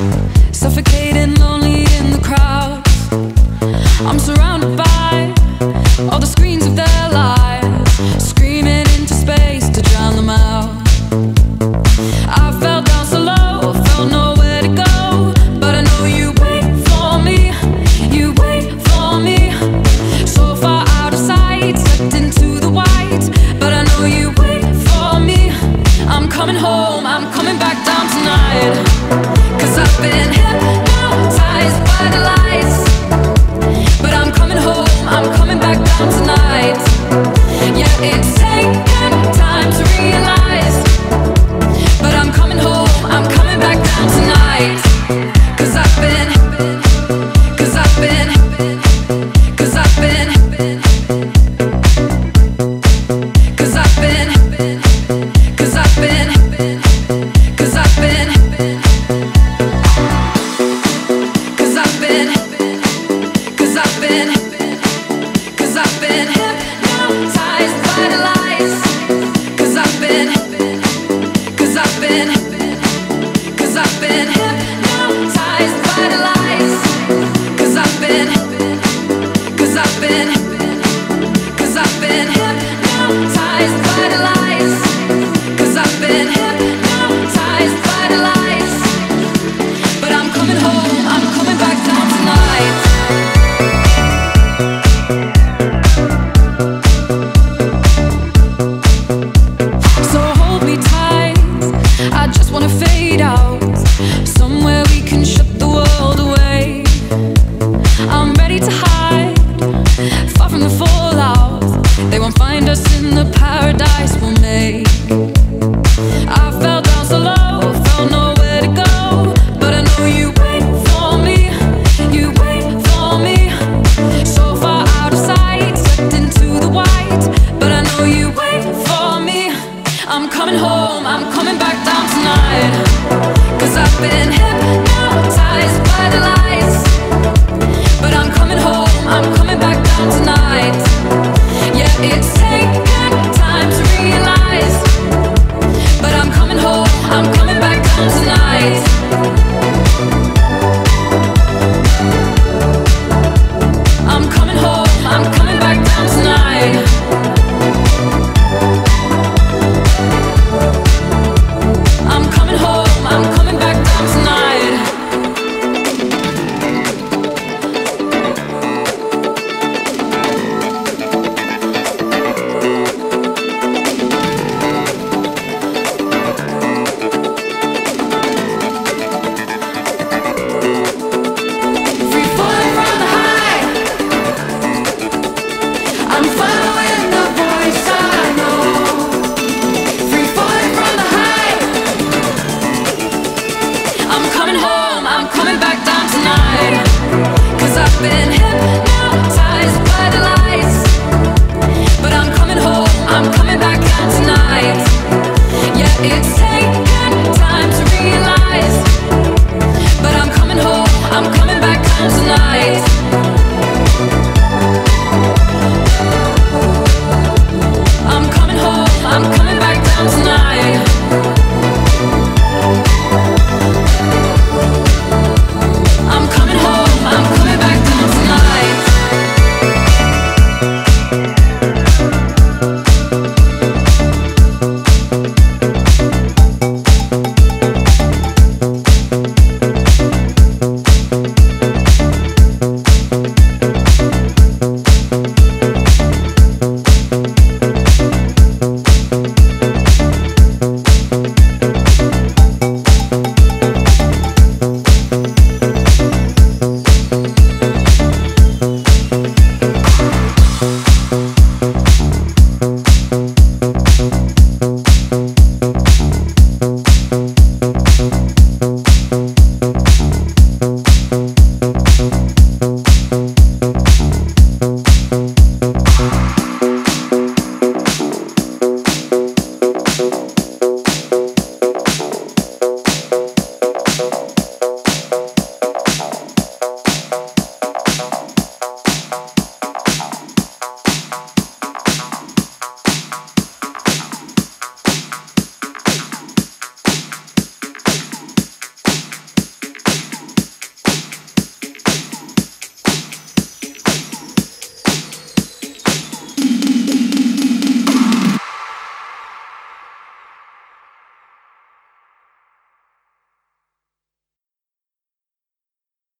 Thank you. it. I'm ready to hide, far from the fallout. They won't find us in the paradise we'll make. I fell down so low, felt nowhere to go, but I know you wait for me. You wait for me, so far out of sight, slipped into the white, but I know you wait for me. I'm coming home. take